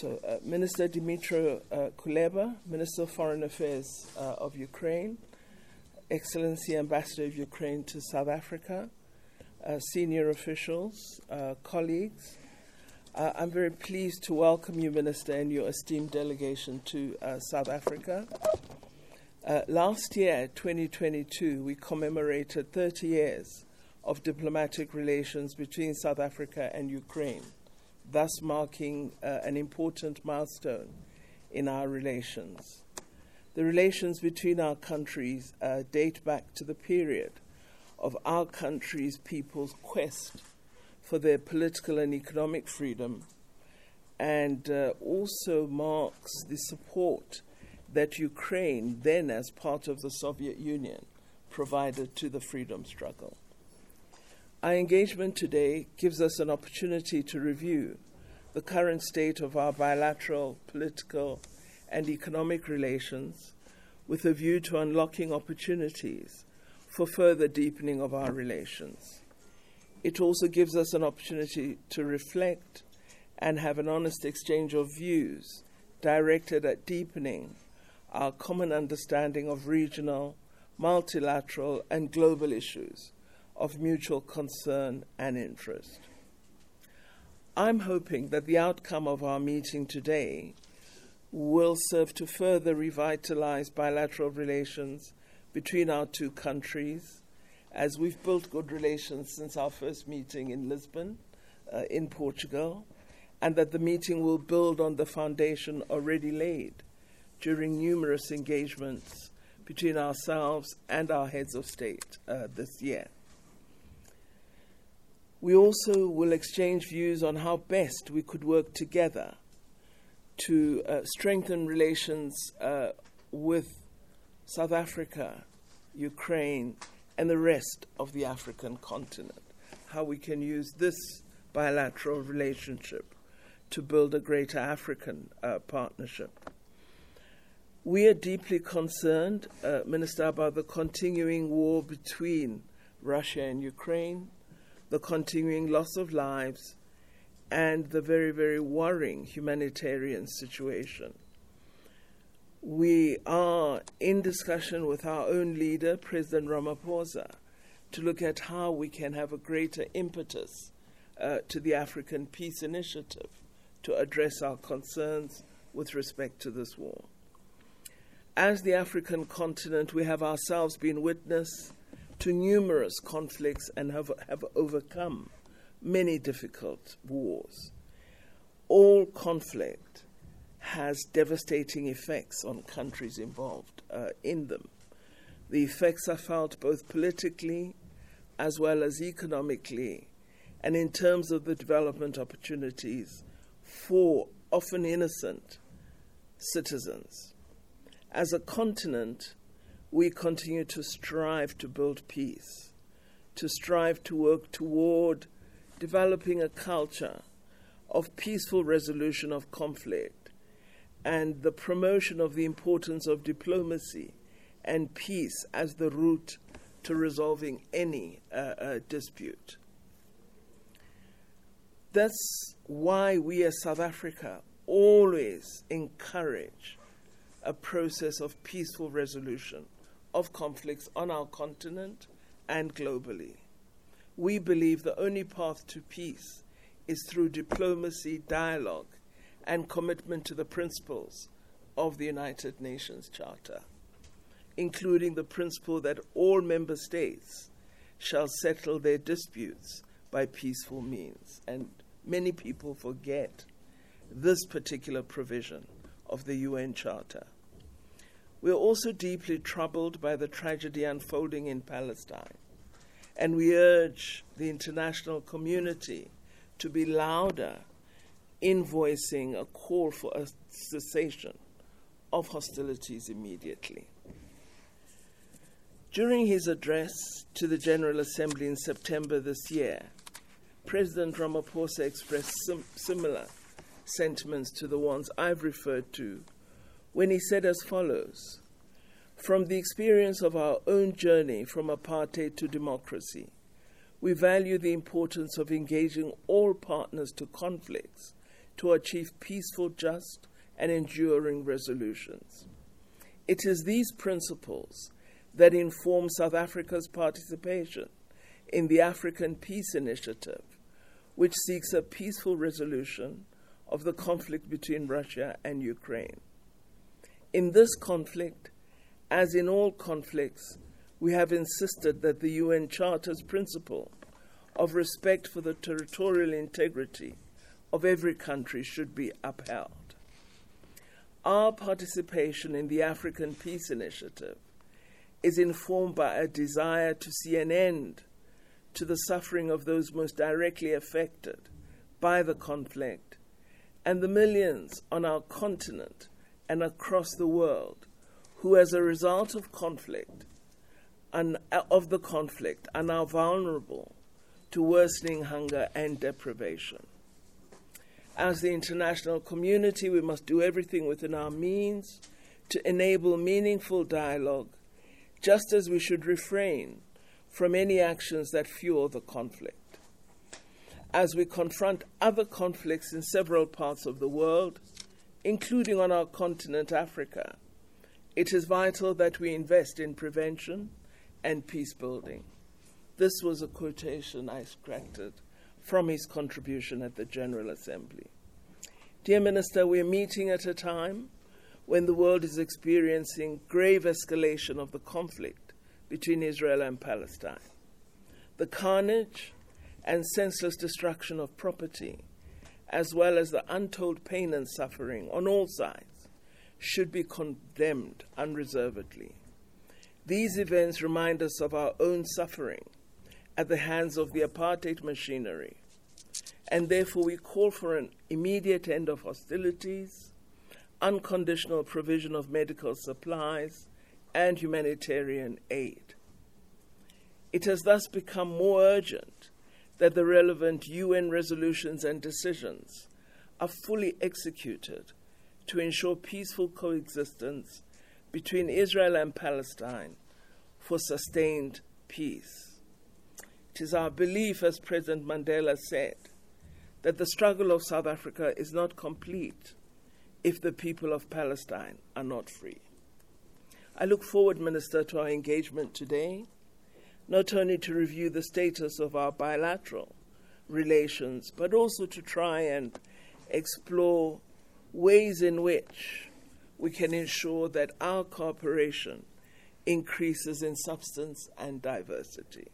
So, uh, Minister Dmytro uh, Kuleba, Minister of Foreign Affairs uh, of Ukraine, Excellency Ambassador of Ukraine to South Africa, uh, senior officials, uh, colleagues, uh, I'm very pleased to welcome you, Minister, and your esteemed delegation to South Africa. last year, 2022, we commemorated 30 years of diplomatic relations between South Africa and Ukraine thus marking uh, an important milestone in our relations. The relations between our countries uh, date back to the period of our country's people's quest for their political and economic freedom, and uh, also marks the support that Ukraine, then as part of the Soviet Union, provided to the freedom struggle. Our engagement today gives us an opportunity to review the current state of our bilateral political and economic relations with a view to unlocking opportunities for further deepening of our relations. It also gives us an opportunity to reflect and have an honest exchange of views directed at deepening our common understanding of regional, multilateral, and global issues of mutual concern and interest. I'm hoping that the outcome of our meeting today will serve to further revitalize bilateral relations between our two countries, as we've built good relations since our first meeting in Lisbon, uh, in Portugal, and that the meeting will build on the foundation already laid during numerous engagements between ourselves and our heads of state uh, this year. We also will exchange views on how best we could work together to uh, strengthen relations uh, with South Africa, Ukraine, and the rest of the African continent. How we can use this bilateral relationship to build a greater African uh, partnership. We are deeply concerned, uh, Minister, about the continuing war between Russia and Ukraine the continuing loss of lives, and the very, very worrying humanitarian situation. We are in discussion with our own leader, President Ramaphosa, to look at how we can have a greater impetus uh, to the African Peace Initiative to address our concerns with respect to this war. As the African continent, we have ourselves been witness to numerous conflicts and have, have overcome many difficult wars. All conflict has devastating effects on countries involved uh, in them. The effects are felt both politically as well as economically and in terms of the development opportunities for often innocent citizens. As a continent, we continue to strive to build peace, to strive to work toward developing a culture of peaceful resolution of conflict and the promotion of the importance of diplomacy and peace as the route to resolving any uh, uh, dispute. That's why we as South Africa always encourage a process of peaceful resolution of conflicts on our continent and globally. We believe the only path to peace is through diplomacy, dialogue, and commitment to the principles of the United Nations Charter, including the principle that all member states shall settle their disputes by peaceful means. And many people forget this particular provision of the UN Charter. We are also deeply troubled by the tragedy unfolding in Palestine, and we urge the international community to be louder in voicing a call for a cessation of hostilities immediately. During his address to the General Assembly in September this year, President Ramaphosa expressed sim- similar sentiments to the ones I've referred to when he said as follows From the experience of our own journey from apartheid to democracy, we value the importance of engaging all partners to conflicts to achieve peaceful, just, and enduring resolutions. It is these principles that inform South Africa's participation in the African Peace Initiative, which seeks a peaceful resolution of the conflict between Russia and Ukraine. In this conflict, as in all conflicts, we have insisted that the UN Charter's principle of respect for the territorial integrity of every country should be upheld. Our participation in the African Peace Initiative is informed by a desire to see an end to the suffering of those most directly affected by the conflict and the millions on our continent and across the world who, as a result of conflict, and uh, of the conflict, are now vulnerable to worsening hunger and deprivation. As the international community, we must do everything within our means to enable meaningful dialogue, just as we should refrain from any actions that fuel the conflict. As we confront other conflicts in several parts of the world, including on our continent, Africa, it is vital that we invest in prevention and peace building. This was a quotation I extracted from his contribution at the General Assembly. Dear Minister, we're meeting at a time when the world is experiencing grave escalation of the conflict between Israel and Palestine. The carnage and senseless destruction of property, as well as the untold pain and suffering on all sides, should be condemned unreservedly. These events remind us of our own suffering at the hands of the apartheid machinery. And therefore, we call for an immediate end of hostilities, unconditional provision of medical supplies, and humanitarian aid. It has thus become more urgent that the relevant UN resolutions and decisions are fully executed to ensure peaceful coexistence between Israel and Palestine for sustained peace. It is our belief, as President Mandela said, that the struggle of South Africa is not complete if the people of Palestine are not free. I look forward, Minister, to our engagement today, not only to review the status of our bilateral relations, but also to try and explore ways in which we can ensure that our cooperation increases in substance and diversity.